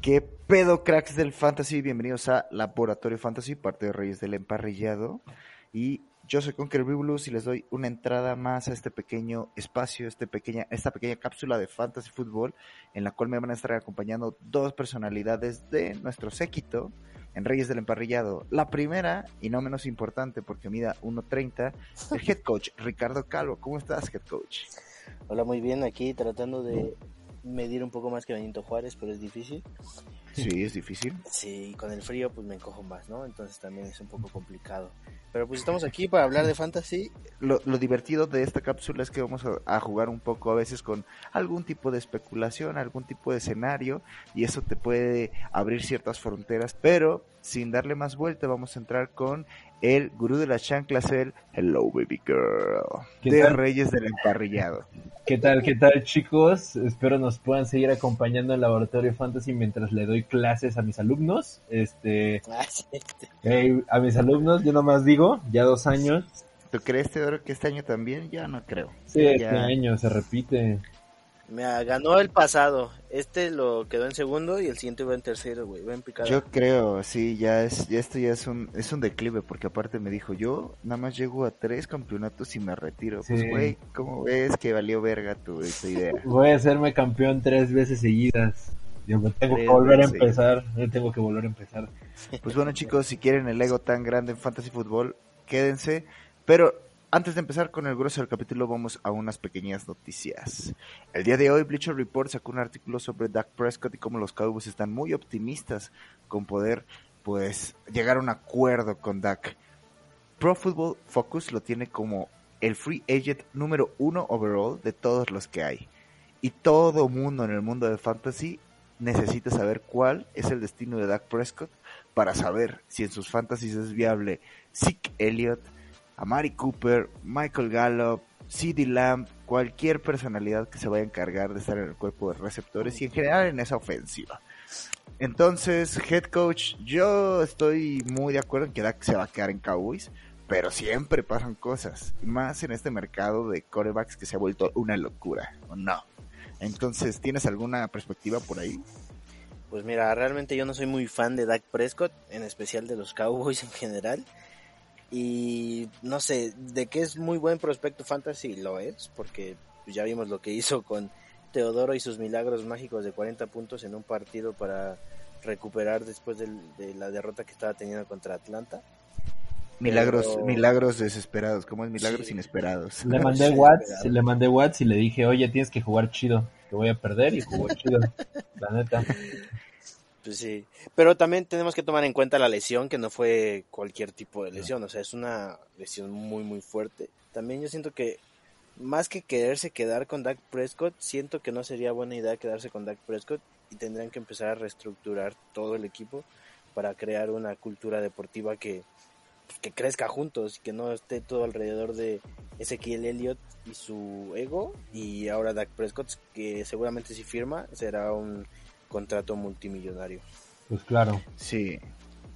¿Qué pedo, cracks del fantasy? Bienvenidos a Laboratorio Fantasy, parte de Reyes del Emparrillado. Y yo soy Conker Blues y les doy una entrada más a este pequeño espacio, este pequeña, esta pequeña cápsula de fantasy fútbol, en la cual me van a estar acompañando dos personalidades de nuestro séquito en Reyes del Emparrillado. La primera, y no menos importante porque mida 1.30, el head coach Ricardo Calvo. ¿Cómo estás, head coach? Hola, muy bien, aquí tratando de medir un poco más que Benito Juárez, pero es difícil. Sí, es difícil. Sí, con el frío pues me encojo más, ¿no? Entonces también es un poco complicado. Pero pues estamos aquí para hablar de fantasy. Lo, lo divertido de esta cápsula es que vamos a, a, jugar un poco a veces con algún tipo de especulación, algún tipo de escenario, y eso te puede abrir ciertas fronteras, pero sin darle más vuelta vamos a entrar con el gurú de las chanclas, el Hello Baby Girl, de tal? Reyes del Emparrillado. ¿Qué tal, qué tal chicos? Espero nos puedan seguir acompañando en Laboratorio Fantasy mientras le doy clases a mis alumnos. Este, hey, a mis alumnos, yo nomás digo, ya dos años. ¿Tú crees, Teodoro, que este año también? Ya no creo. Sí, ya... este año se repite. Me ganó el pasado. Este lo quedó en segundo y el siguiente va en tercero, güey. Va en picada. Yo creo, sí, ya es, ya esto ya es un, es un declive, porque aparte me dijo, yo nada más llego a tres campeonatos y me retiro. Sí. Pues, güey, ¿cómo ves que valió verga tu, tu idea? Voy a hacerme campeón tres veces seguidas. Yo me tengo que volver a empezar. Yo tengo que volver a empezar. Pues bueno, chicos, si quieren el ego tan grande en Fantasy Football, quédense. Pero antes de empezar con el grueso del capítulo, vamos a unas pequeñas noticias. El día de hoy, Bleacher Report sacó un artículo sobre Dak Prescott y cómo los Cowboys están muy optimistas con poder, pues, llegar a un acuerdo con Dak. Pro Football Focus lo tiene como el free agent número uno overall de todos los que hay. Y todo mundo en el mundo de fantasy necesita saber cuál es el destino de Dak Prescott para saber si en sus fantasies es viable Zeke Elliott, a Mari Cooper, Michael Gallup, CD Lamb, cualquier personalidad que se vaya a encargar de estar en el cuerpo de receptores y en general en esa ofensiva. Entonces, head coach, yo estoy muy de acuerdo en que Dak se va a quedar en Cowboys, pero siempre pasan cosas, más en este mercado de corebacks que se ha vuelto una locura, ¿o no? Entonces, ¿tienes alguna perspectiva por ahí? Pues mira, realmente yo no soy muy fan de Dak Prescott, en especial de los Cowboys en general. Y no sé, de que es muy buen prospecto fantasy, lo es, porque ya vimos lo que hizo con Teodoro y sus milagros mágicos de 40 puntos en un partido para recuperar después de, de la derrota que estaba teniendo contra Atlanta. Milagros, Pero... milagros desesperados, como es milagros sí. inesperados. Le mandé Watts, le mandé Watts y le dije, oye, tienes que jugar chido, que voy a perder y jugó chido, la neta. Pues sí, pero también tenemos que tomar en cuenta la lesión, que no fue cualquier tipo de lesión, o sea, es una lesión muy, muy fuerte. También yo siento que más que quererse quedar con Dak Prescott, siento que no sería buena idea quedarse con Dak Prescott y tendrían que empezar a reestructurar todo el equipo para crear una cultura deportiva que, que crezca juntos y que no esté todo alrededor de Ezequiel Elliott y su ego. Y ahora Dak Prescott, que seguramente si firma será un contrato multimillonario. Pues claro. Sí,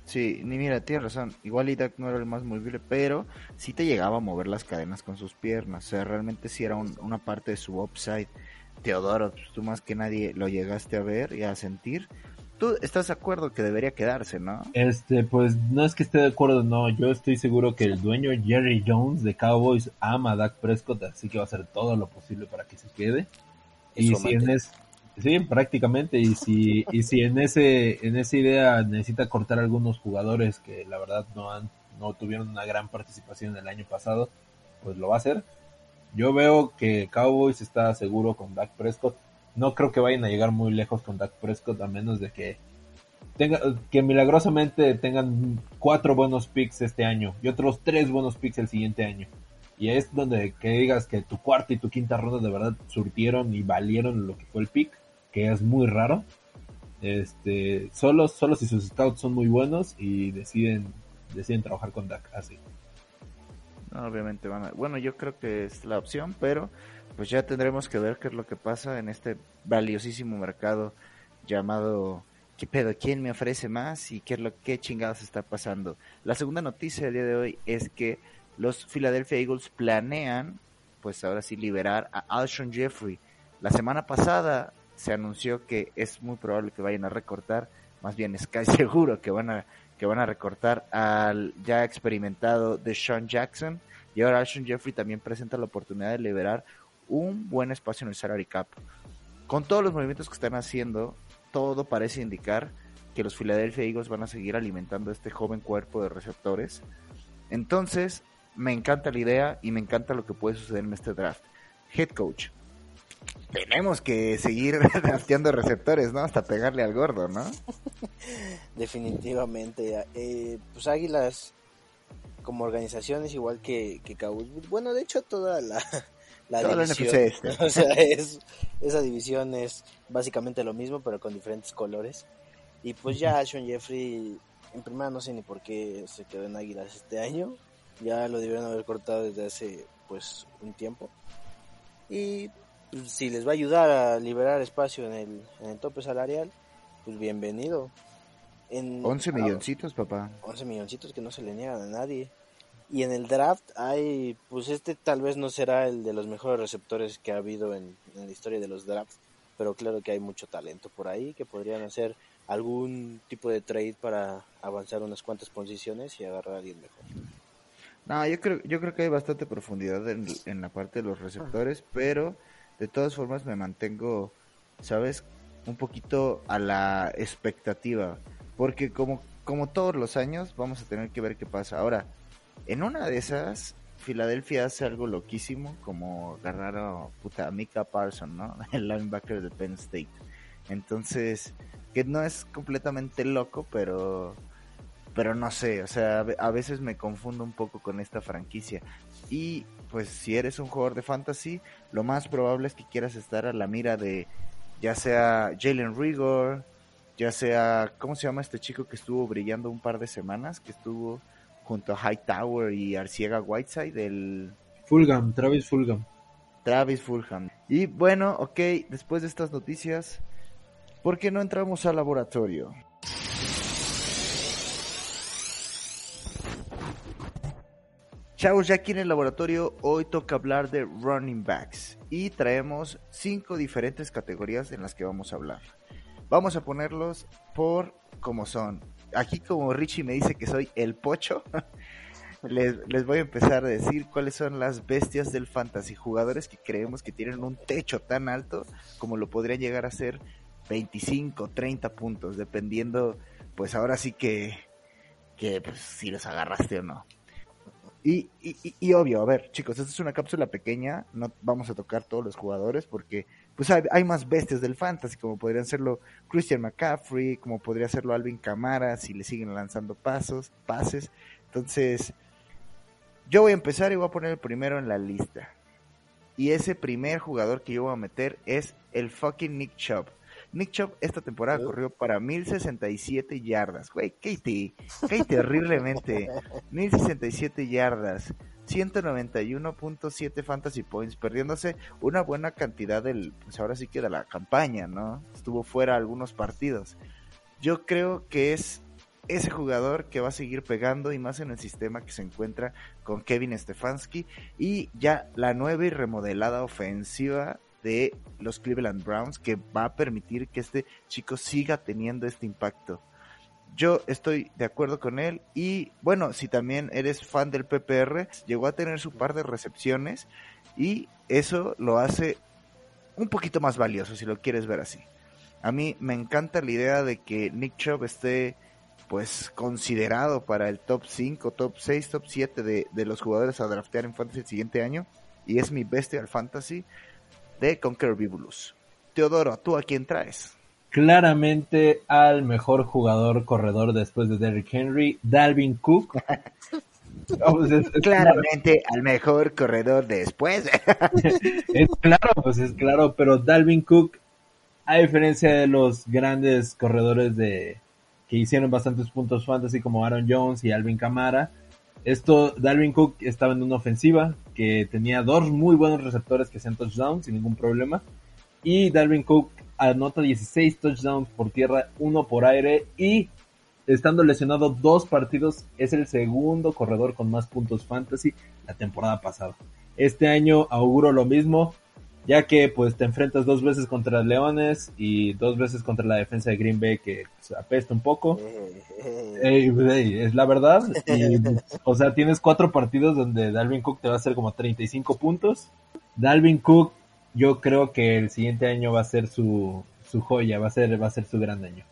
sí, ni mira, tienes razón. Igual Idak no era el más movible, pero sí te llegaba a mover las cadenas con sus piernas. O sea, realmente sí era un, una parte de su upside. Teodoro, pues, tú más que nadie lo llegaste a ver y a sentir. Tú estás de acuerdo que debería quedarse, ¿no? Este, pues no es que esté de acuerdo, no. Yo estoy seguro que el dueño Jerry Jones de Cowboys ama a Dak Prescott, así que va a hacer todo lo posible para que se quede. Y si en es, Sí, prácticamente. Y si, y si en ese, en esa idea necesita cortar algunos jugadores que la verdad no han, no tuvieron una gran participación el año pasado, pues lo va a hacer. Yo veo que Cowboys está seguro con Dak Prescott. No creo que vayan a llegar muy lejos con Dak Prescott a menos de que tenga, que milagrosamente tengan cuatro buenos picks este año y otros tres buenos picks el siguiente año. Y es donde que digas que tu cuarta y tu quinta ronda de verdad surtieron y valieron lo que fue el pick que es muy raro. Este, solo, solo si sus scouts son muy buenos y deciden, deciden trabajar con Dak así. Obviamente van a, bueno, yo creo que es la opción, pero pues ya tendremos que ver qué es lo que pasa en este valiosísimo mercado llamado ¿qué pedo? ¿Quién me ofrece más? ¿Y qué es lo que chingados está pasando? La segunda noticia del día de hoy es que los Philadelphia Eagles planean, pues ahora sí, liberar a Alshon Jeffrey. La semana pasada se anunció que es muy probable que vayan a recortar, más bien es casi seguro que van a, que van a recortar al ya experimentado de Sean Jackson. Y ahora Alshon Jeffrey también presenta la oportunidad de liberar un buen espacio en el salary cap. Con todos los movimientos que están haciendo, todo parece indicar que los Philadelphia Eagles van a seguir alimentando este joven cuerpo de receptores. Entonces, me encanta la idea y me encanta lo que puede suceder en este draft. Head coach. Tenemos que seguir drafteando receptores, ¿no? Hasta pegarle al gordo, ¿no? Definitivamente. Eh, pues Águilas, como organización, es igual que, que Bueno, de hecho, toda la, la división. Este. O sea, es, esa división es básicamente lo mismo, pero con diferentes colores. Y pues ya Sean Jeffrey, en primera no sé ni por qué se quedó en Águilas este año. Ya lo debieron haber cortado desde hace pues un tiempo. Y si les va a ayudar a liberar espacio en el, en el tope salarial, pues bienvenido. En, 11 milloncitos, papá. 11 milloncitos que no se le niegan a nadie. Y en el draft hay, pues este tal vez no será el de los mejores receptores que ha habido en, en la historia de los drafts, pero claro que hay mucho talento por ahí que podrían hacer algún tipo de trade para avanzar unas cuantas posiciones y agarrar a alguien mejor. No, yo creo, yo creo que hay bastante profundidad en, en la parte de los receptores, pero de todas formas me mantengo, ¿sabes? Un poquito a la expectativa, porque como, como todos los años vamos a tener que ver qué pasa. Ahora, en una de esas, Filadelfia hace algo loquísimo, como agarrar a puta Mika Parson, ¿no? El linebacker de Penn State. Entonces, que no es completamente loco, pero pero no sé, o sea, a veces me confundo un poco con esta franquicia. Y pues si eres un jugador de fantasy, lo más probable es que quieras estar a la mira de ya sea Jalen Rigor, ya sea, ¿cómo se llama este chico que estuvo brillando un par de semanas? Que estuvo junto a Hightower y Arciega Whiteside del... Fulham, Travis Fulham. Travis Fulham. Y bueno, ok, después de estas noticias, ¿por qué no entramos al laboratorio? Chavos, ya aquí en el laboratorio hoy toca hablar de running backs y traemos cinco diferentes categorías en las que vamos a hablar. Vamos a ponerlos por como son. Aquí como Richie me dice que soy el pocho, les, voy a empezar a decir cuáles son las bestias del fantasy, jugadores que creemos que tienen un techo tan alto como lo podría llegar a ser 25, 30 puntos, dependiendo, pues ahora sí que, que pues, si los agarraste o no. Y, y, y, obvio, a ver, chicos, esta es una cápsula pequeña, no vamos a tocar todos los jugadores porque pues hay, hay, más bestias del fantasy, como podrían serlo Christian McCaffrey, como podría serlo Alvin Camara, si le siguen lanzando pasos, pases. Entonces, yo voy a empezar y voy a poner el primero en la lista. Y ese primer jugador que yo voy a meter es el fucking Nick Chubb. Nick Chubb esta temporada corrió para 1067 yardas. Güey, Katie, qué terriblemente. 1067 yardas. 191.7 fantasy points, perdiéndose una buena cantidad del, pues ahora sí que de la campaña, ¿no? Estuvo fuera algunos partidos. Yo creo que es ese jugador que va a seguir pegando y más en el sistema que se encuentra con Kevin Stefanski y ya la nueva y remodelada ofensiva de los Cleveland Browns que va a permitir que este chico siga teniendo este impacto. Yo estoy de acuerdo con él y bueno, si también eres fan del PPR, llegó a tener su par de recepciones y eso lo hace un poquito más valioso si lo quieres ver así. A mí me encanta la idea de que Nick Chubb esté pues considerado para el top 5, top 6, top 7 de, de los jugadores a draftear en fantasy el siguiente año y es mi bestia al fantasy de Conquer Bibulus. Teodoro, ¿tú a quién traes? Claramente al mejor jugador corredor después de Derrick Henry, Dalvin Cook. Pues Claramente al mejor corredor después. es claro, pues es claro, pero Dalvin Cook, a diferencia de los grandes corredores de que hicieron bastantes puntos fantasy como Aaron Jones y Alvin Kamara, esto, Dalvin Cook estaba en una ofensiva que tenía dos muy buenos receptores que hacían touchdowns sin ningún problema. Y Dalvin Cook anota 16 touchdowns por tierra, uno por aire y estando lesionado dos partidos, es el segundo corredor con más puntos fantasy la temporada pasada. Este año auguro lo mismo, ya que pues te enfrentas dos veces contra Leones y dos veces contra la defensa de Green Bay que pues, apesta un poco. es la verdad. o sea, tienes cuatro partidos donde Dalvin Cook te va a hacer como 35 puntos. Dalvin Cook, yo creo que el siguiente año va a ser su, su joya, va a ser, va a ser su gran año.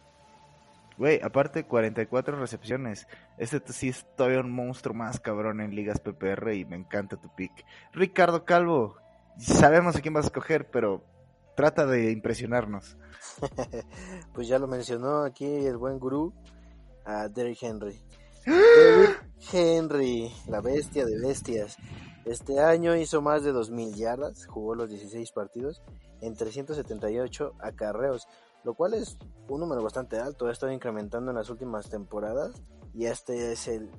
Güey, aparte 44 recepciones. Este sí es todavía un monstruo más cabrón en ligas PPR y me encanta tu pick. Ricardo Calvo, sabemos a quién vas a escoger, pero trata de impresionarnos. pues ya lo mencionó aquí el buen gurú, a Derrick Henry. Derrick Henry, la bestia de bestias. Este año hizo más de 2.000 yardas, jugó los 16 partidos en 378 acarreos, lo cual es un número bastante alto, ha estado incrementando en las últimas temporadas y este es el,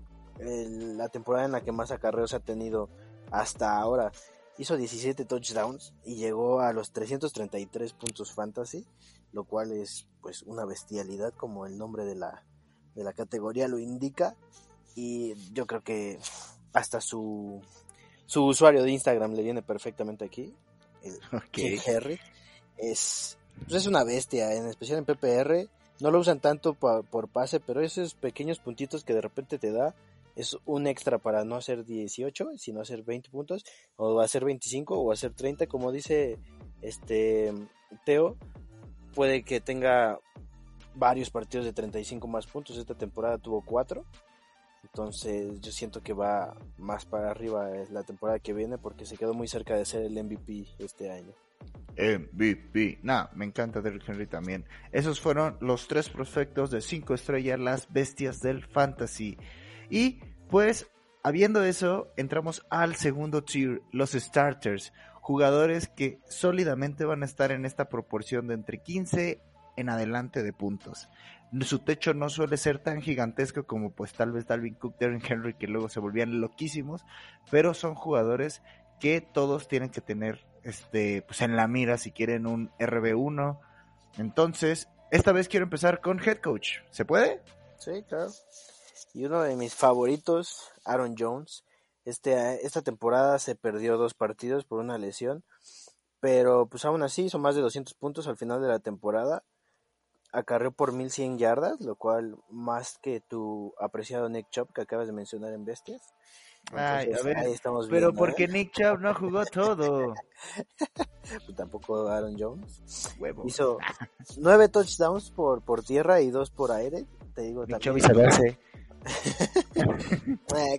la temporada en la que más acarreos ha tenido hasta ahora hizo 17 touchdowns y llegó a los 333 puntos fantasy, lo cual es pues una bestialidad como el nombre de la, de la categoría lo indica. Y yo creo que hasta su, su usuario de Instagram le viene perfectamente aquí, el Harry, es, pues es una bestia, en especial en PPR, no lo usan tanto por pase, pero esos pequeños puntitos que de repente te da es un extra para no hacer 18, sino hacer 20 puntos, o hacer 25 o hacer 30, como dice este Teo, puede que tenga varios partidos de 35 más puntos, esta temporada tuvo 4, entonces yo siento que va más para arriba la temporada que viene porque se quedó muy cerca de ser el MVP este año. MVP. Nah, me encanta Derrick Henry también. Esos fueron los tres prospectos de 5 estrellas, las bestias del fantasy. Y pues, habiendo eso, entramos al segundo tier, los starters, jugadores que sólidamente van a estar en esta proporción de entre 15 en adelante de puntos. Su techo no suele ser tan gigantesco como pues tal vez Dalvin Cook, Darren Henry, que luego se volvían loquísimos, pero son jugadores que todos tienen que tener este pues en la mira si quieren un RB1. Entonces, esta vez quiero empezar con head coach. ¿Se puede? Sí, claro. Y uno de mis favoritos, Aaron Jones. Este, esta temporada se perdió dos partidos por una lesión, pero pues aún así hizo más de 200 puntos al final de la temporada. Acarreó por 1100 yardas, lo cual más que tu apreciado Nick Chubb que acabas de mencionar en Bestias. Ay, a ver, pero porque ¿eh? Nick Chubb no jugó todo. pues tampoco Aaron Jones. Hizo nueve touchdowns por, por tierra y dos por aire. Te digo, Nick y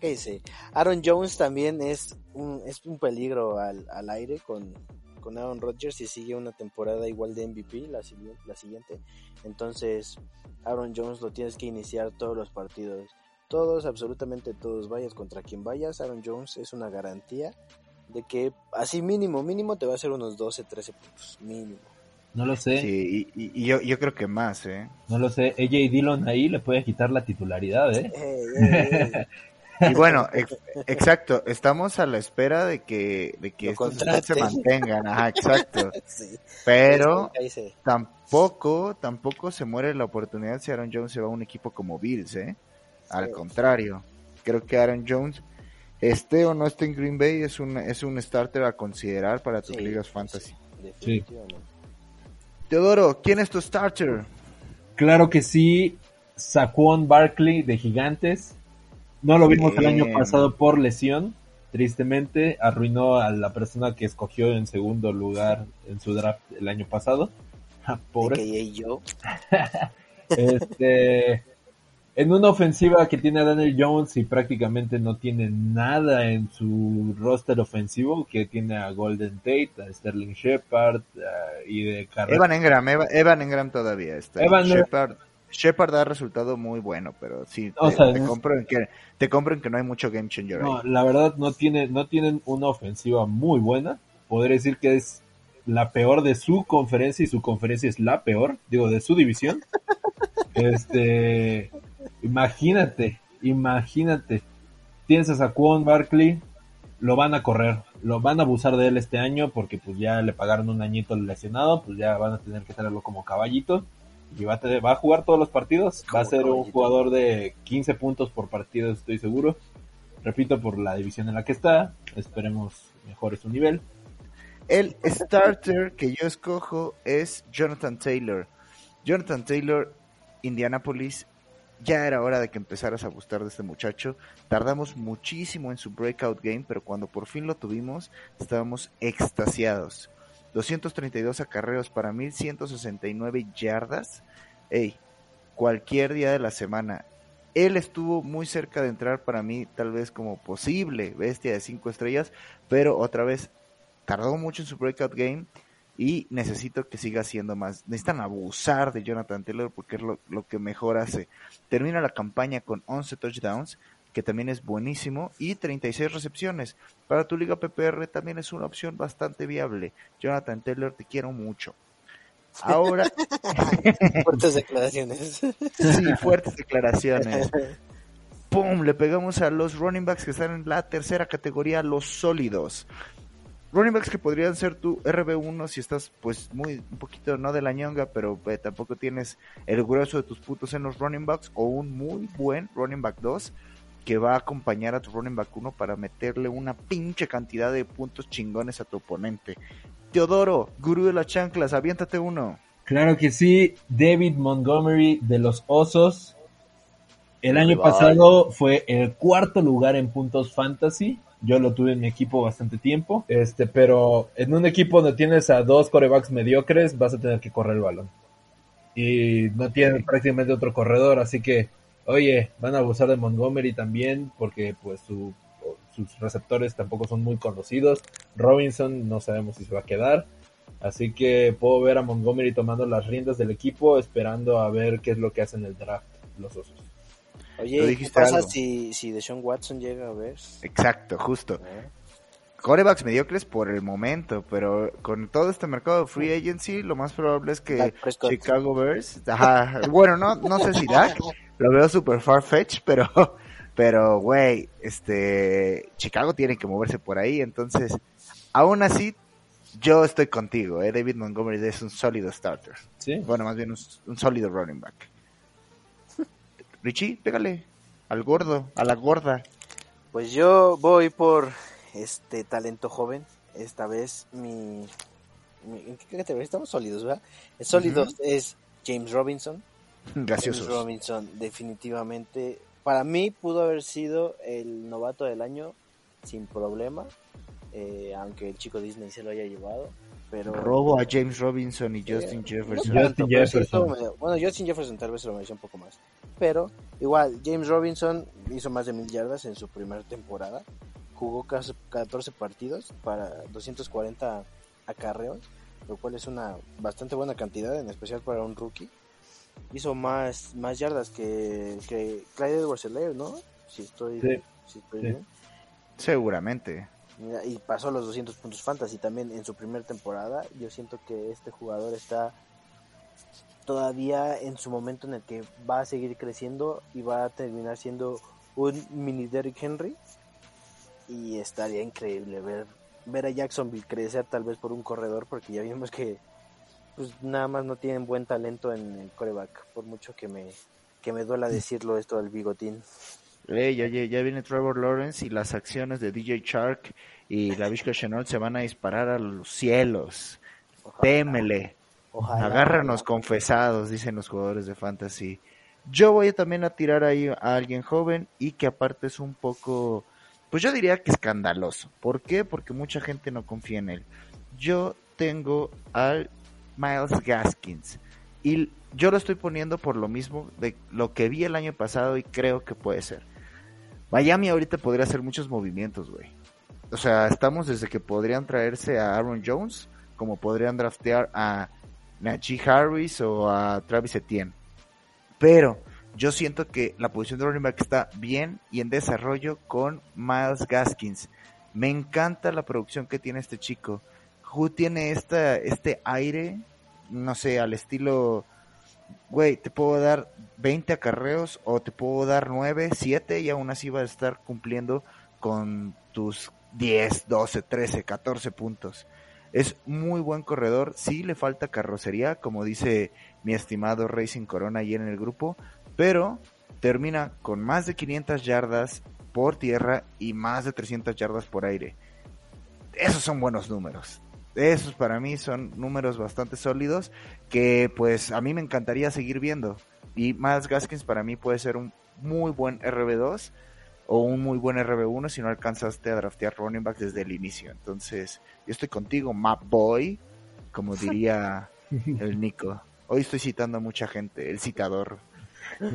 ¿Qué dice? Aaron Jones también es un, es un peligro al, al aire con, con Aaron Rodgers y sigue una temporada igual de MVP la, la siguiente. Entonces, Aaron Jones lo tienes que iniciar todos los partidos. Todos, absolutamente todos, vayas contra quien vayas, Aaron Jones es una garantía de que así mínimo, mínimo te va a hacer unos 12, 13 puntos, mínimo. No lo sé. Sí, y, yo, yo, creo que más, ¿eh? No lo sé. AJ Dillon ahí le puede quitar la titularidad, ¿eh? y bueno, exacto. Estamos a la espera de que, de que estos se mantengan. Ajá, exacto. Pero tampoco, tampoco se muere la oportunidad si Aaron Jones se va a un equipo como Bills, ¿eh? Al contrario. Creo que Aaron Jones esté o no esté en Green Bay es un, es un starter a considerar para tus ligas fantasy. Sí. Teodoro, ¿quién es tu starter? Claro que sí, Saquon Barkley de Gigantes. No lo vimos el año pasado por lesión. Tristemente, arruinó a la persona que escogió en segundo lugar en su draft el año pasado. Pobre. yo. este, en una ofensiva que tiene a Daniel Jones y prácticamente no tiene nada en su roster ofensivo, que tiene a Golden Tate, a Sterling Shepard y de Evan Engram, Evan Engram todavía está. Evan Shepard, Shepard ha resultado muy bueno, pero sí, te, compro en que, te compro en que no hay mucho game changer no, La verdad no tiene, no tienen una ofensiva muy buena. Podría decir que es la peor de su conferencia y su conferencia es la peor, digo, de su división. este Imagínate, imagínate. Tienes a Saquon Barkley, lo van a correr. lo van a abusar de él este año porque pues ya le pagaron un añito lesionado, pues ya van a tener que tenerlo como caballito y va a, tener, va a jugar todos los partidos, va a ser un jugador de 15 puntos por partido, estoy seguro. Repito, por la división en la que está, esperemos mejore su nivel. El starter que yo escojo es Jonathan Taylor. Jonathan Taylor, Indianapolis, ya era hora de que empezaras a gustar de este muchacho. Tardamos muchísimo en su breakout game, pero cuando por fin lo tuvimos, estábamos extasiados. 232 acarreos para 1169 yardas. Ey, cualquier día de la semana. Él estuvo muy cerca de entrar para mí, tal vez como posible bestia de 5 estrellas, pero otra vez tardó mucho en su breakout game y necesito que siga siendo más. Necesitan abusar de Jonathan Taylor porque es lo, que mejor hace. Termina la campaña con 11 touchdowns, que también es buenísimo, y 36 recepciones. Para tu liga PPR también es una opción bastante viable. Jonathan Taylor, te quiero mucho. Ahora. fuertes declaraciones. sí, fuertes declaraciones. ¡Pum! Le pegamos a los running backs que están en la tercera categoría, los sólidos running backs que podrían ser tu RB1 si estás pues muy un poquito no de la ñonga, pero eh, tampoco tienes el grueso de tus putos en los running backs o un muy buen running back 2 que va a acompañar a tu running back 1 para meterle una pinche cantidad de puntos chingones a tu oponente. Teodoro, gurú de las chanclas, aviéntate uno. Claro que sí, David Montgomery de los Osos. El año pasado fue el cuarto lugar en puntos fantasy yo lo tuve en mi equipo bastante tiempo. Este, pero en un equipo donde tienes a dos corebacks mediocres, vas a tener que correr el balón. Y no tienen prácticamente otro corredor, así que, oye, van a abusar de Montgomery también, porque pues sus receptores tampoco son muy conocidos. Robinson no sabemos si se va a quedar. Así que puedo ver a Montgomery tomando las riendas del equipo, esperando a ver qué es lo que hacen el draft los osos. Oye, ¿qué pasa si, si Deshaun Watson llega a ver? Exacto, justo. Corebacks mediocres por el momento, pero con todo este mercado de free agency, lo más probable es que Chicago Bears, ajá, bueno, no, no sé si Dak, lo veo super far-fetched, pero, pero, güey, este, Chicago tiene que moverse por ahí, entonces, aún así, yo estoy contigo, eh, David Montgomery es un sólido starter. Sí. Bueno, más bien un, un sólido running back. Richie, pégale al gordo, a la gorda. Pues yo voy por este talento joven. Esta vez mi, ¿en qué categoría estamos sólidos, verdad? El sólido es James Robinson. Gracias. James Robinson definitivamente para mí pudo haber sido el novato del año sin problema, eh, aunque el chico Disney se lo haya llevado. Robo a James Robinson y Justin Jefferson. Justin Jefferson. bueno, Justin Jefferson tal vez se lo mereció un poco más. Pero igual, James Robinson hizo más de mil yardas en su primera temporada. Jugó casi 14 partidos para 240 acarreos, lo cual es una bastante buena cantidad, en especial para un rookie. Hizo más, más yardas que, que Clyde edwards ¿no? Si estoy, si estoy bien. Seguramente y pasó los 200 puntos fantasy también en su primera temporada. Yo siento que este jugador está todavía en su momento en el que va a seguir creciendo y va a terminar siendo un mini Derrick Henry. Y estaría increíble ver, ver a Jacksonville crecer tal vez por un corredor, porque ya vimos que pues nada más no tienen buen talento en el coreback, por mucho que me, que me duela decirlo esto del bigotín ya, ya, viene Trevor Lawrence y las acciones de DJ Shark y la Vizca Chenault se van a disparar a los cielos. Témele. Agárranos confesados, dicen los jugadores de fantasy. Yo voy también a tirar ahí a alguien joven y que aparte es un poco, pues yo diría que escandaloso. ¿Por qué? Porque mucha gente no confía en él. Yo tengo al Miles Gaskins y yo lo estoy poniendo por lo mismo de lo que vi el año pasado y creo que puede ser. Miami ahorita podría hacer muchos movimientos, güey. O sea, estamos desde que podrían traerse a Aaron Jones, como podrían draftear a Najee Harris o a Travis Etienne. Pero yo siento que la posición de running back está bien y en desarrollo con Miles Gaskins. Me encanta la producción que tiene este chico. Who tiene esta, este aire, no sé, al estilo güey, te puedo dar 20 acarreos o te puedo dar 9, 7 y aún así vas a estar cumpliendo con tus 10, 12, 13, 14 puntos. Es muy buen corredor, sí le falta carrocería, como dice mi estimado Racing Corona ahí en el grupo, pero termina con más de 500 yardas por tierra y más de 300 yardas por aire. Esos son buenos números. Esos para mí son números bastante sólidos que pues a mí me encantaría seguir viendo. Y más Gaskins para mí puede ser un muy buen RB2 o un muy buen RB1 si no alcanzaste a draftear running back desde el inicio. Entonces, yo estoy contigo, Map Boy, como diría el Nico. Hoy estoy citando a mucha gente, el citador.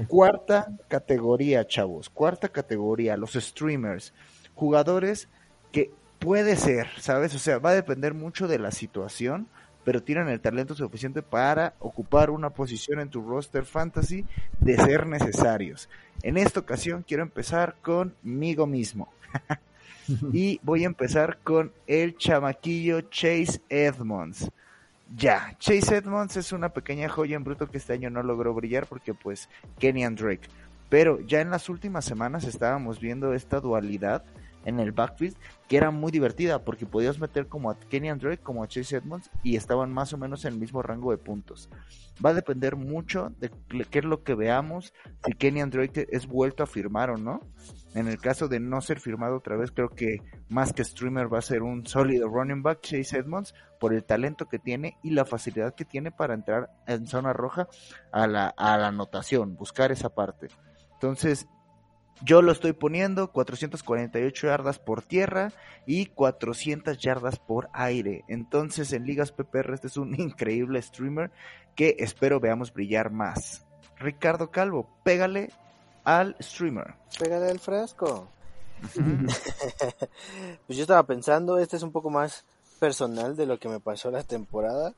Cuarta categoría, chavos. Cuarta categoría, los streamers. Jugadores que puede ser, ¿sabes? O sea, va a depender mucho de la situación, pero tienen el talento suficiente para ocupar una posición en tu roster fantasy de ser necesarios. En esta ocasión quiero empezar conmigo mismo. y voy a empezar con el chamaquillo Chase Edmonds. Ya, Chase Edmonds es una pequeña joya en bruto que este año no logró brillar porque pues Kenny Drake. Pero ya en las últimas semanas estábamos viendo esta dualidad en el backfield que era muy divertida porque podías meter como a Kenny Drake como a Chase Edmonds y estaban más o menos en el mismo rango de puntos. Va a depender mucho de qué es lo que veamos, si Kenny Drake es vuelto a firmar o no. En el caso de no ser firmado otra vez, creo que más que streamer va a ser un sólido running back Chase Edmonds por el talento que tiene y la facilidad que tiene para entrar en zona roja a la, a la anotación, buscar esa parte. Entonces, yo lo estoy poniendo 448 yardas por tierra y 400 yardas por aire. Entonces en ligas PPR este es un increíble streamer que espero veamos brillar más. Ricardo Calvo, pégale al streamer. Pégale al frasco. pues yo estaba pensando, este es un poco más personal de lo que me pasó la temporada.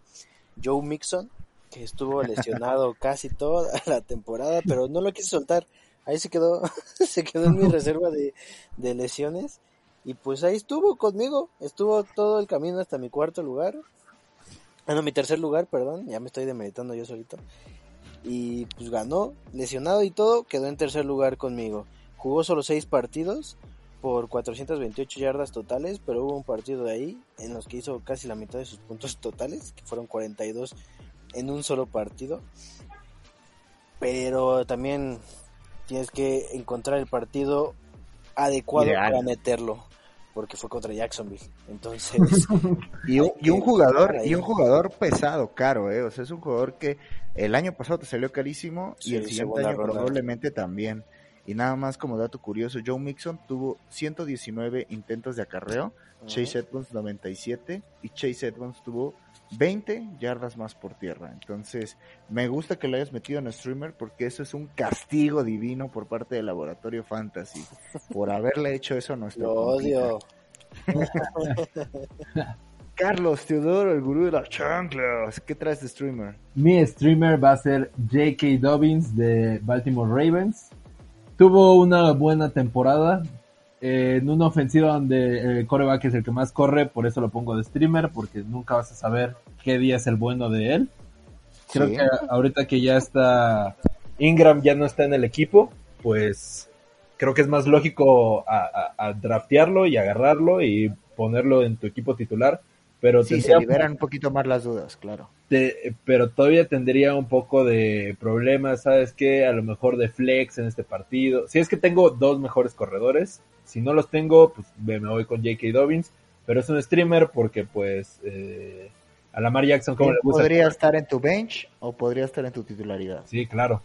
Joe Mixon, que estuvo lesionado casi toda la temporada, pero no lo quise soltar ahí se quedó, se quedó en mi reserva de, lesiones. Y pues ahí estuvo conmigo, estuvo todo el camino hasta mi cuarto lugar. Ah, no, mi tercer lugar, perdón, ya me estoy demeritando yo solito. Y pues ganó, lesionado y todo, quedó en tercer lugar conmigo. Jugó solo seis partidos por 428 yardas totales, pero hubo un partido de ahí en los que hizo casi la mitad de sus puntos totales, que fueron 42 en un solo partido. Pero también tienes que encontrar el partido adecuado para meterlo porque fue contra Jacksonville. Entonces, y, un, jugador y un jugador pesado, caro, eh, o sea, es un jugador que el año pasado te salió carísimo y el siguiente año probablemente también. Y nada más como dato curioso, Joe Mixon tuvo 119 intentos de acarreo, Chase Edmonds 97 y Chase Edmonds tuvo 20 yardas más por tierra. Entonces, me gusta que lo hayas metido en streamer porque eso es un castigo divino por parte del Laboratorio Fantasy por haberle hecho eso a nuestro. Lo odio. Carlos Teodoro, el gurú de las chanclas. ¿Qué traes de streamer? Mi streamer va a ser J.K. Dobbins de Baltimore Ravens. Tuvo una buena temporada, en una ofensiva donde el coreback es el que más corre, por eso lo pongo de streamer, porque nunca vas a saber qué día es el bueno de él. Creo que ahorita que ya está Ingram ya no está en el equipo, pues creo que es más lógico a, draftearlo y agarrarlo y ponerlo en tu equipo titular. Pero sí, se liberan un poquito más las dudas, claro. pero todavía tendría un poco de problemas, ¿sabes qué? A lo mejor de flex en este partido. Si es que tengo dos mejores corredores, si no los tengo, pues me voy con J.K. Dobbins, pero es un streamer porque pues eh, a Lamar Jackson como le gusta podría estar en tu bench o podría estar en tu titularidad. Sí, claro.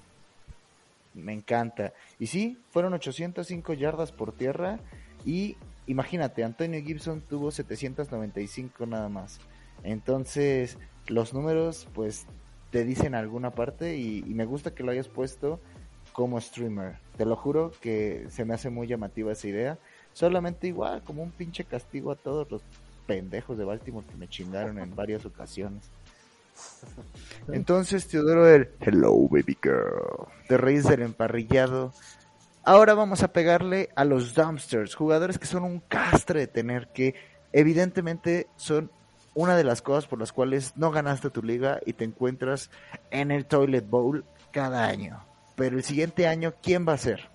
Me encanta. Y sí, fueron 805 yardas por tierra y imagínate, Antonio Gibson tuvo 795 nada más. Entonces, los números pues te dicen alguna parte y me gusta que lo hayas puesto como streamer. Te lo juro que se me hace muy llamativa esa idea. Solamente igual, como un pinche castigo a todos los pendejos de Baltimore que me chingaron en varias ocasiones. Entonces, Teodoro, el Hello Baby Girl, de Reyes del Emparrillado. Ahora vamos a pegarle a los dumpsters, jugadores que son un castre de tener, que evidentemente son una de las cosas por las cuales no ganaste tu liga y te encuentras en el Toilet Bowl cada año. Pero el siguiente año, ¿quién va a ser?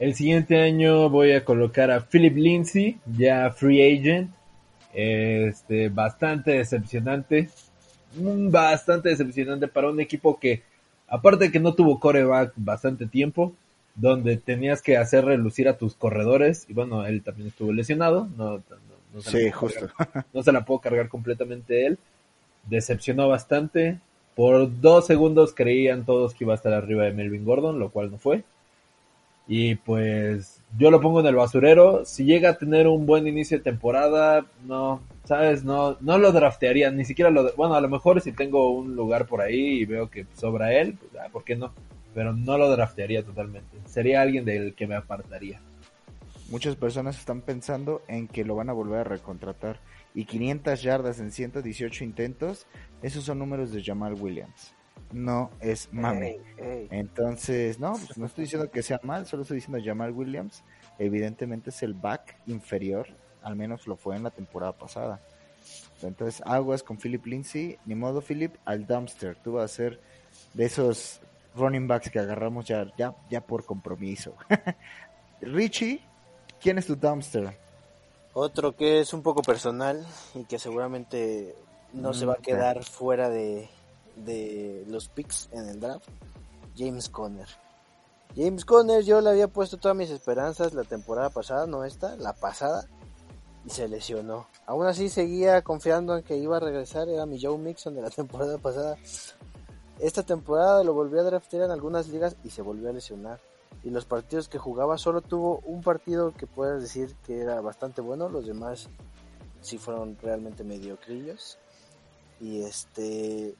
El siguiente año voy a colocar a Philip Lindsay, ya free agent. Este, bastante decepcionante. Bastante decepcionante para un equipo que, aparte de que no tuvo coreback bastante tiempo, donde tenías que hacer relucir a tus corredores, y bueno, él también estuvo lesionado, no, no, se, sí, la justo. Cargar, no se la puedo cargar completamente él. Decepcionó bastante. Por dos segundos creían todos que iba a estar arriba de Melvin Gordon, lo cual no fue. Y pues yo lo pongo en el basurero. Si llega a tener un buen inicio de temporada, no, sabes, no, no lo draftearía, ni siquiera lo, bueno, a lo mejor si tengo un lugar por ahí y veo que sobra él, pues, ah, ¿por qué no? Pero no lo draftearía totalmente. Sería alguien del que me apartaría. Muchas personas están pensando en que lo van a volver a recontratar. Y 500 yardas en 118 intentos, esos son números de Jamal Williams no es mame. Entonces, no, pues no estoy diciendo que sea mal, solo estoy diciendo Jamal Williams. Evidentemente es el back inferior, al menos lo fue en la temporada pasada. Entonces, aguas con Philip Lindsay, ni modo Philip, al dumpster. Tú vas a ser de esos running backs que agarramos ya, ya, ya por compromiso. Richie, ¿quién es tu dumpster? Otro que es un poco personal y que seguramente no se va a mm, quedar fuera de, de los picks en el draft, James Conner. James Conner yo le había puesto todas mis esperanzas la temporada pasada, no esta, la pasada, y se lesionó. Aún así seguía confiando en que iba a regresar, era mi Joe Mixon de la temporada pasada. Esta temporada lo volvió a draftear en algunas ligas y se volvió a lesionar. Y los partidos que jugaba solo tuvo un partido que puedes decir que era bastante bueno, los demás sí fueron realmente mediocrillos. Y este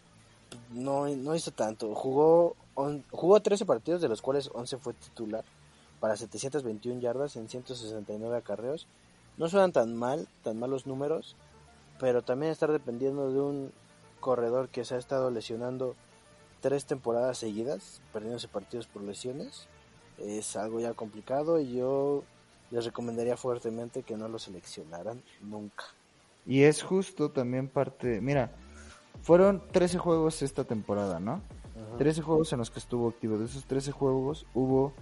no, no hizo tanto. Jugó, jugó 13 partidos, de los cuales 11 fue titular, para 721 yardas en 169 acarreos. No suenan tan mal, tan malos números, pero también estar dependiendo de un corredor que se ha estado lesionando tres temporadas seguidas, perdiéndose partidos por lesiones, es algo ya complicado y yo les recomendaría fuertemente que no lo seleccionaran nunca. Y es justo también parte, mira, fueron 13 juegos esta temporada, ¿no? 13 juegos en los que estuvo activo. De esos 13 juegos hubo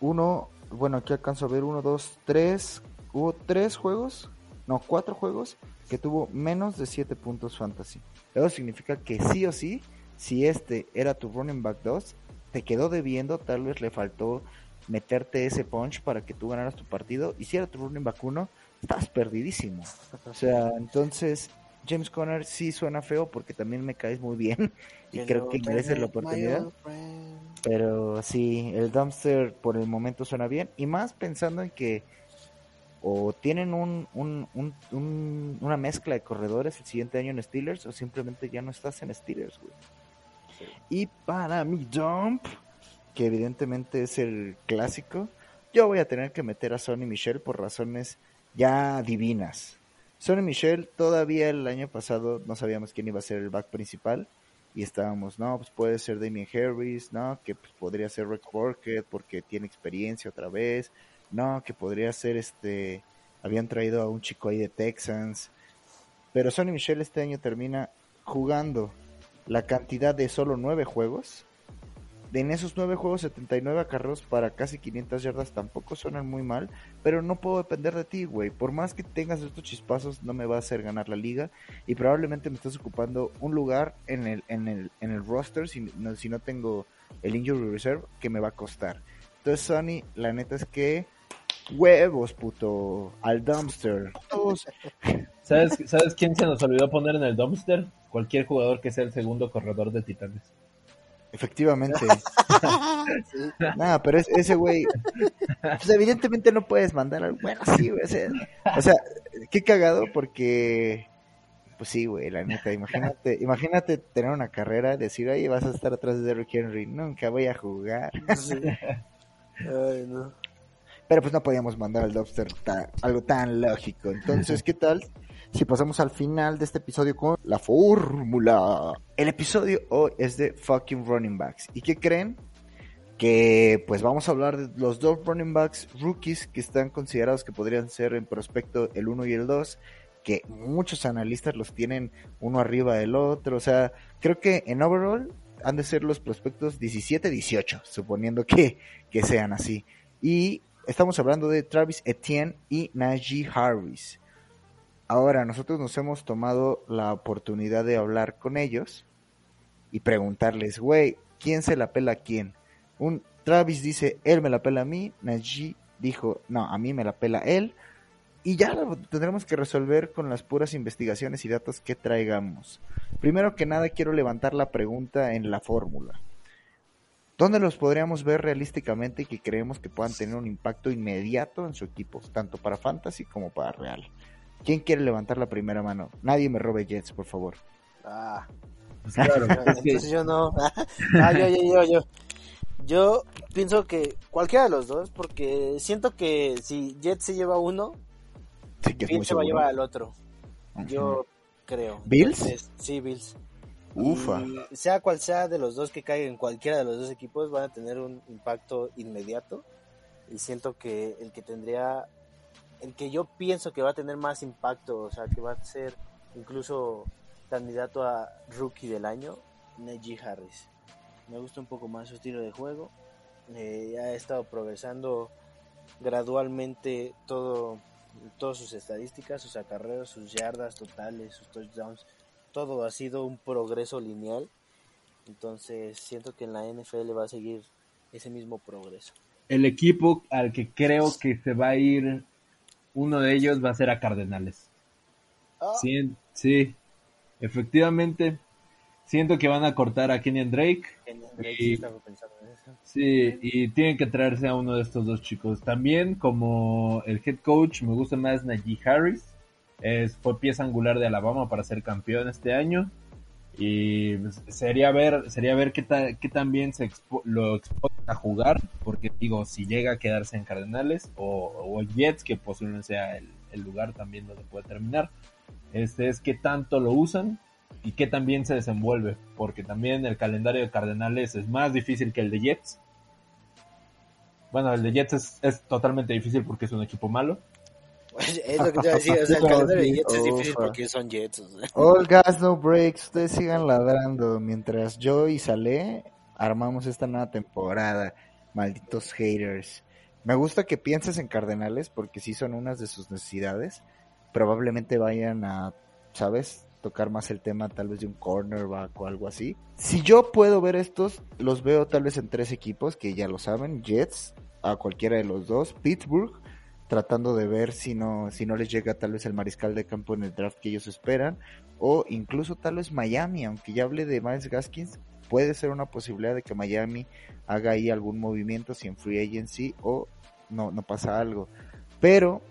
uno, bueno, aquí alcanzo a ver uno, dos, tres, hubo tres juegos, no, cuatro juegos que tuvo menos de 7 puntos fantasy. Eso significa que sí o sí, si este era tu running back 2, te quedó debiendo, tal vez le faltó meterte ese punch para que tú ganaras tu partido. Y si era tu running back 1, estás perdidísimo. O sea, entonces James Conner sí suena feo porque también me caes muy bien y creo que merece la oportunidad. Pero sí, el dumpster por el momento suena bien y más pensando en que o tienen un, un, un, una mezcla de corredores el siguiente año en Steelers o simplemente ya no estás en Steelers, güey. Y para mi dump, que evidentemente es el clásico, yo voy a tener que meter a Sonny Michel por razones ya divinas. Sonny Michel, todavía el año pasado no sabíamos quién iba a ser el back principal y estábamos, no, pues puede ser Damien Harris, no, que pues podría ser Rick Burkett porque tiene experiencia otra vez, no, que podría ser este, habían traído a un chico ahí de Texans, pero Sonny Michel este año termina jugando la cantidad de solo nueve juegos en esos nueve juegos, 79 acarreos para casi 500 yardas tampoco suenan muy mal, pero no puedo depender de ti, güey. Por más que tengas estos chispazos, no me va a hacer ganar la liga y probablemente me estás ocupando un lugar en el, en el, en el roster si no, si no tengo el injury reserve que me va a costar. Entonces, Sonny, la neta es que huevos, puto, al dumpster. ¿Sabes, ¿Sabes quién se nos olvidó poner en el dumpster? Cualquier jugador que sea el segundo corredor de Titanes. Efectivamente. Nada, pero ese güey, pues evidentemente no puedes mandar al... Bueno, sí, güey. O sea, qué cagado porque... Pues sí, güey, la neta, imagínate, imagínate tener una carrera, decir, oye, vas a estar atrás de Derrick Henry, nunca voy a jugar. Ay, no. Pero pues no podíamos mandar al Dobster algo tan lógico. Entonces, ¿qué tal si pasamos al final de este episodio con la fórmula. El episodio hoy es de fucking running backs. ¿Y qué creen? Que pues vamos a hablar de los dos running backs rookies que están considerados que podrían ser en prospecto el 1 y el 2 que muchos analistas los tienen uno arriba del otro, o sea, creo que en overall han de ser los prospectos 17-18, suponiendo que, que sean así. Y estamos hablando de Travis Etienne y Najee Harris. Ahora, nosotros nos hemos tomado la oportunidad de hablar con ellos y preguntarles, güey, ¿quién se la pela a quién? Un Travis dice, él me la pela a mí, Najee dijo, no, a mí me la pela él, y ya lo tendremos que resolver con las puras investigaciones y datos que traigamos. Primero que nada, quiero levantar la pregunta en la fórmula. ¿Dónde los podríamos ver realísticamente y que creemos que puedan tener un impacto inmediato en su equipo, tanto para Fantasy como para Real? ¿Quién quiere levantar la primera mano? Nadie me robe Jets, por favor. Ah, pues claro, entonces yo no. ah, yo, yo, yo, yo. Yo pienso que cualquiera de los dos, porque siento que si Jets se lleva uno, Sí, Bills se va a llevar al otro. Yo creo. ¿Bills? Entonces, sí, Bills. Ufa. Y sea cual sea de los dos que caigan en cualquiera de los dos equipos, van a tener un impacto inmediato. Y siento que el que tendría, el que yo pienso que va a tener más impacto, o sea, que va a ser incluso candidato a rookie del año, Najee Harris. Me gusta un poco más su estilo de juego. Eh, ha estado progresando gradualmente todo, todas sus estadísticas, sus acarreos, sus yardas totales, sus touchdowns. Todo ha sido un progreso lineal. Entonces siento que en la NFL va a seguir ese mismo progreso. El equipo al que creo que se va a ir uno de ellos va a ser a Cardenales. Ah, Sí, sí, efectivamente. Siento que van a cortar a Kenyan Drake. y- estaba pensando en eso. Sí, y tienen que traerse a uno de estos dos chicos. También como el head coach me gusta más Najee Harris. Es, fue pieza angular de Alabama para ser campeón este año. Y pues, sería ver, sería ver qué, ta- qué tan bien se expo- lo exponen a jugar. Porque digo, si llega a quedarse en Cardenales o, o Jets, que posiblemente sea el, el lugar también donde puede terminar. Este es qué tanto lo usan y qué tan bien se desenvuelve. Porque también el calendario de Cardenales es más difícil que el de Jets. Bueno, el de Jets es, es totalmente difícil porque es un equipo malo. Es lo que te iba a decir, o sea, el calendario de Jets es difícil porque son Jets. o sea. All gas, no breaks. Ustedes sigan ladrando mientras yo y Saleh armamos esta nueva temporada. Malditos haters. Me gusta que pienses en Cardenales porque sí son unas de sus necesidades. Probablemente vayan a, ¿sabes? Tocar más el tema tal vez de un cornerback o algo así. Si yo puedo ver estos, los veo tal vez en tres equipos que ya lo saben. Jets, a cualquiera de los dos. Pittsburgh, tratando de ver si no, si no les llega tal vez el mariscal de campo en el draft que ellos esperan, o incluso tal vez Miami, aunque ya hable de Miles Gaskins, puede ser una posibilidad de que Miami haga ahí algún movimiento si en free agency o no, no pasa algo. Pero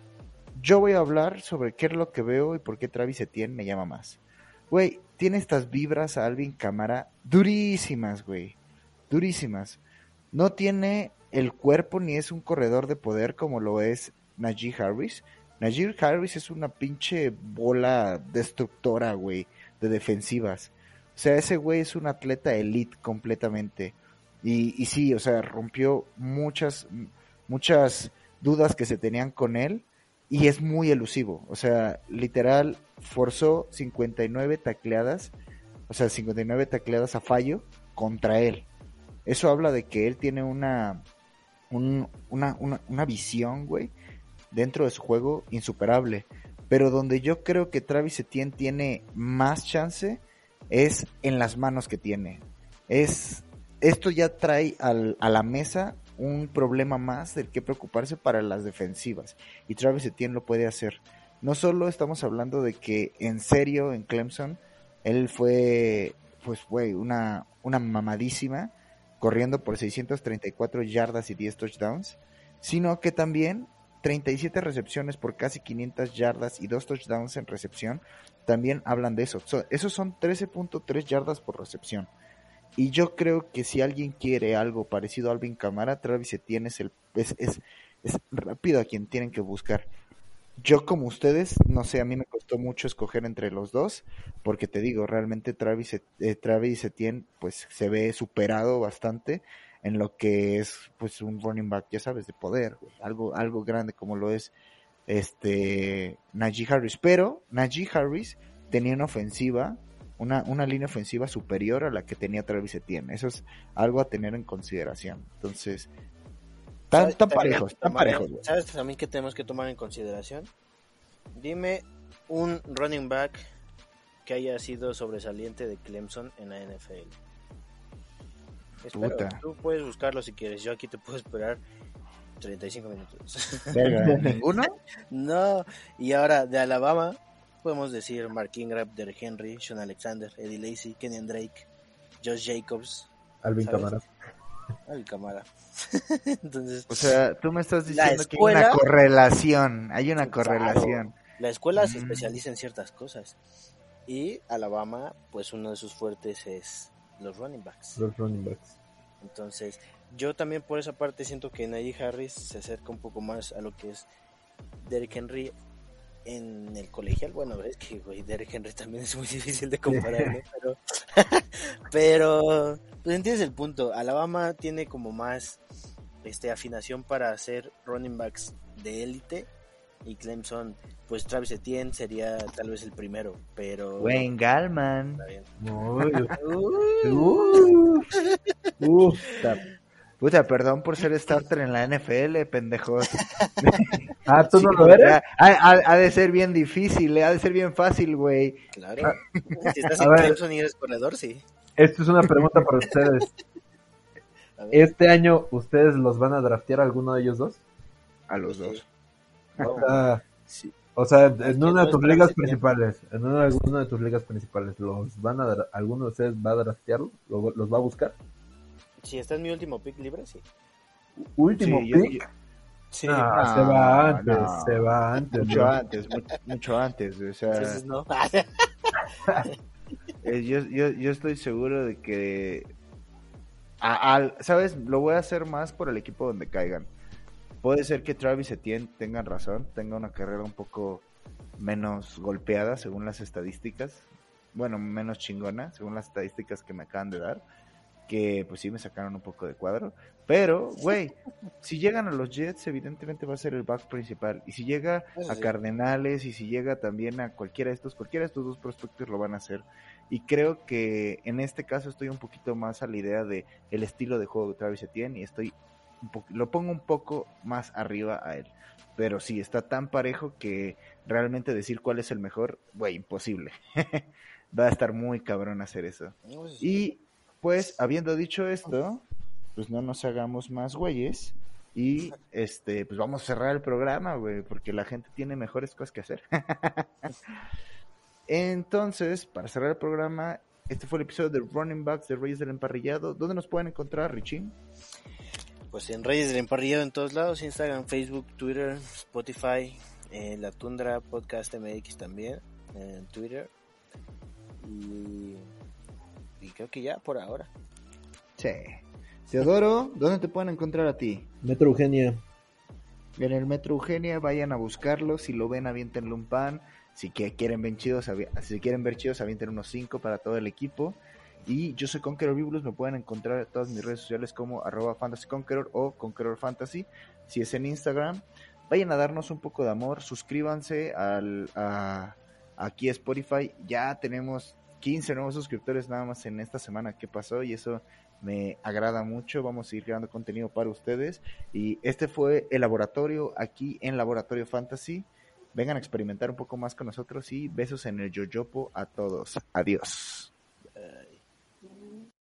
yo voy a hablar sobre qué es lo que veo y por qué Travis Etienne me llama más. Güey, tiene estas vibras a Alvin Camara durísimas, güey. Durísimas. No tiene el cuerpo ni es un corredor de poder como lo es Najee Harris. Najee Harris es una pinche bola destructora, güey, de defensivas. O sea, ese güey es un atleta elite completamente. Y, y sí, o sea, rompió muchas, muchas dudas que se tenían con él y es muy elusivo. O sea, literal, forzó 59 tacleadas, o sea, 59 tacleadas a fallo contra él. Eso habla de que él tiene una, un- una, una, una visión, güey, dentro de su juego insuperable. Pero donde yo creo que Travis Etienne tiene más chance es en las manos que tiene. Es, esto ya trae a la mesa un problema más del que preocuparse para las defensivas. Y Travis Etienne lo puede hacer. No solo estamos hablando de que en serio en Clemson él fue, pues, una, una mamadísima corriendo por 634 yardas y 10 touchdowns, sino que también 37 recepciones por casi 500 yardas y 2 touchdowns en recepción, también hablan de eso. So- esos son 13.3 yardas por recepción. Y yo creo que si alguien quiere algo parecido a Alvin Camara, Travis Etienne es, el, es, es, rápido a quien tienen que buscar. Yo como ustedes, no sé, a mí me costó mucho escoger entre los dos, porque te digo, realmente Travis, eh, Travis Etienne pues se ve superado bastante en lo que es pues un running back, ya sabes, de poder, güey, algo, algo grande como lo es este Najee Harris. Pero Najee Harris tenía una ofensiva, una, una línea ofensiva superior a la que tenía Travis Etienne. Eso es algo a tener en consideración. Entonces, Tan, ¿Sabes tan también parejos, tan parejos. güey. ¿Sabes también que tenemos que tomar en consideración? Dime un running back que haya sido sobresaliente de Clemson en la NFL. Espero, Puta. tú puedes buscarlo si quieres. Yo aquí te puedo esperar 35 minutos. ¿Ninguno? no, y ahora de Alabama podemos decir Mark Ingram, Derrick Henry, Sean Alexander, Eddie Lacy, Kenyon Drake, Josh Jacobs, Alvin ¿Sabes? Camara. Al cámara. Entonces, O sea, tú me estás diciendo que hay una correlación. Hay una Claro. correlación. La escuela se Mm. especializa en ciertas cosas. Y Alabama, pues uno de sus fuertes es los running backs. Los running backs. Entonces, yo también por esa parte siento que Najee Harris se acerca un poco más a lo que es Derrick Henry en el colegial. Bueno, es que, güey, Derrick Henry también es muy difícil de comparar, ¿no? Pero, pero, pues entiendes el punto. Alabama tiene como más este afinación para hacer running backs de élite. Y Clemson, pues Travis Etienne sería tal vez el primero, pero... Wayne Gallman. Está bien. Uy, Puta, perdón por ser starter en la NFL, pendejos. ah, ¿tú no Sí, lo eres? ha, ha- ha de ser bien difícil, eh, ha de ser bien fácil, güey. Claro. Si estás A en ver. Clemson y eres corredor, sí. Esto es una pregunta para ustedes. A. ¿Este año ustedes los van a draftear alguno de ellos dos? A los Sí. dos. O sea, Sí. o sea, en que una de tus es ligas principales, en una, alguna de tus ligas principales, ¿los van a dra- alguno de ustedes va a draftearlo? ¿Lo- ¿Los va a buscar? Si está en mi último pick libre, sí. Último Sí, pick. yo- Sí. No, No, se va antes, no. se va antes. mucho ¿no? antes, mu- mucho antes. O sea, Entonces no. eh, yo, yo, yo estoy seguro de que. a- al- ¿Sabes? Lo voy a hacer más por el equipo donde caigan. Puede ser que Travis Etienne tengan razón, tenga una carrera un poco menos golpeada según las estadísticas. Bueno, menos chingona según las estadísticas que me acaban de dar. Que pues sí me sacaron un poco de cuadro. Pero, güey, si llegan a los Jets, evidentemente va a ser el back principal. Y si llega Eso a. Cardenales y si llega también a cualquiera de estos, cualquiera de estos dos prospectos lo van a hacer. Y creo que en este caso estoy un poquito más a la idea de el estilo de juego de Travis Etienne y estoy lo pongo un poco más arriba a él. Pero sí, está tan parejo que realmente decir cuál es el mejor, güey, imposible. Va a estar muy cabrón hacer eso. Y pues, habiendo dicho esto, pues no nos hagamos más güeyes. Y este, pues vamos a cerrar el programa, güey, porque la gente tiene mejores cosas que hacer. Entonces, para cerrar el programa, este fue el episodio de Running Backs de Reyes del Emparrillado. ¿Dónde nos pueden encontrar, Richie? Pues en Reyes del Emparrillado en todos lados, Instagram, Facebook, Twitter, Spotify, eh, La Tundra Podcast MX también, en Twitter. Y, y creo que ya por ahora. Sí. Teodoro, ¿dónde te pueden encontrar a ti? Metro Eugenia. En el Metro Eugenia, vayan a buscarlo. Si lo ven, avientenle un pan. Si quieren ver chidos, avi- si quieren ver chidos, avienten unos 5 para todo el equipo. Y yo soy Conqueror Biblos, me pueden encontrar en todas mis redes sociales como arroba Fantasy Conqueror o Conqueror Fantasy. Si es en Instagram, vayan a darnos un poco de amor, suscríbanse al, aquí a Spotify. Ya tenemos 15 nuevos suscriptores nada más en esta semana que pasó y eso me agrada mucho. Vamos a seguir creando contenido para ustedes. Y este fue el laboratorio aquí en Laboratorio Fantasy. Vengan a experimentar un poco más con nosotros y besos en el yoyopo a todos. Adiós.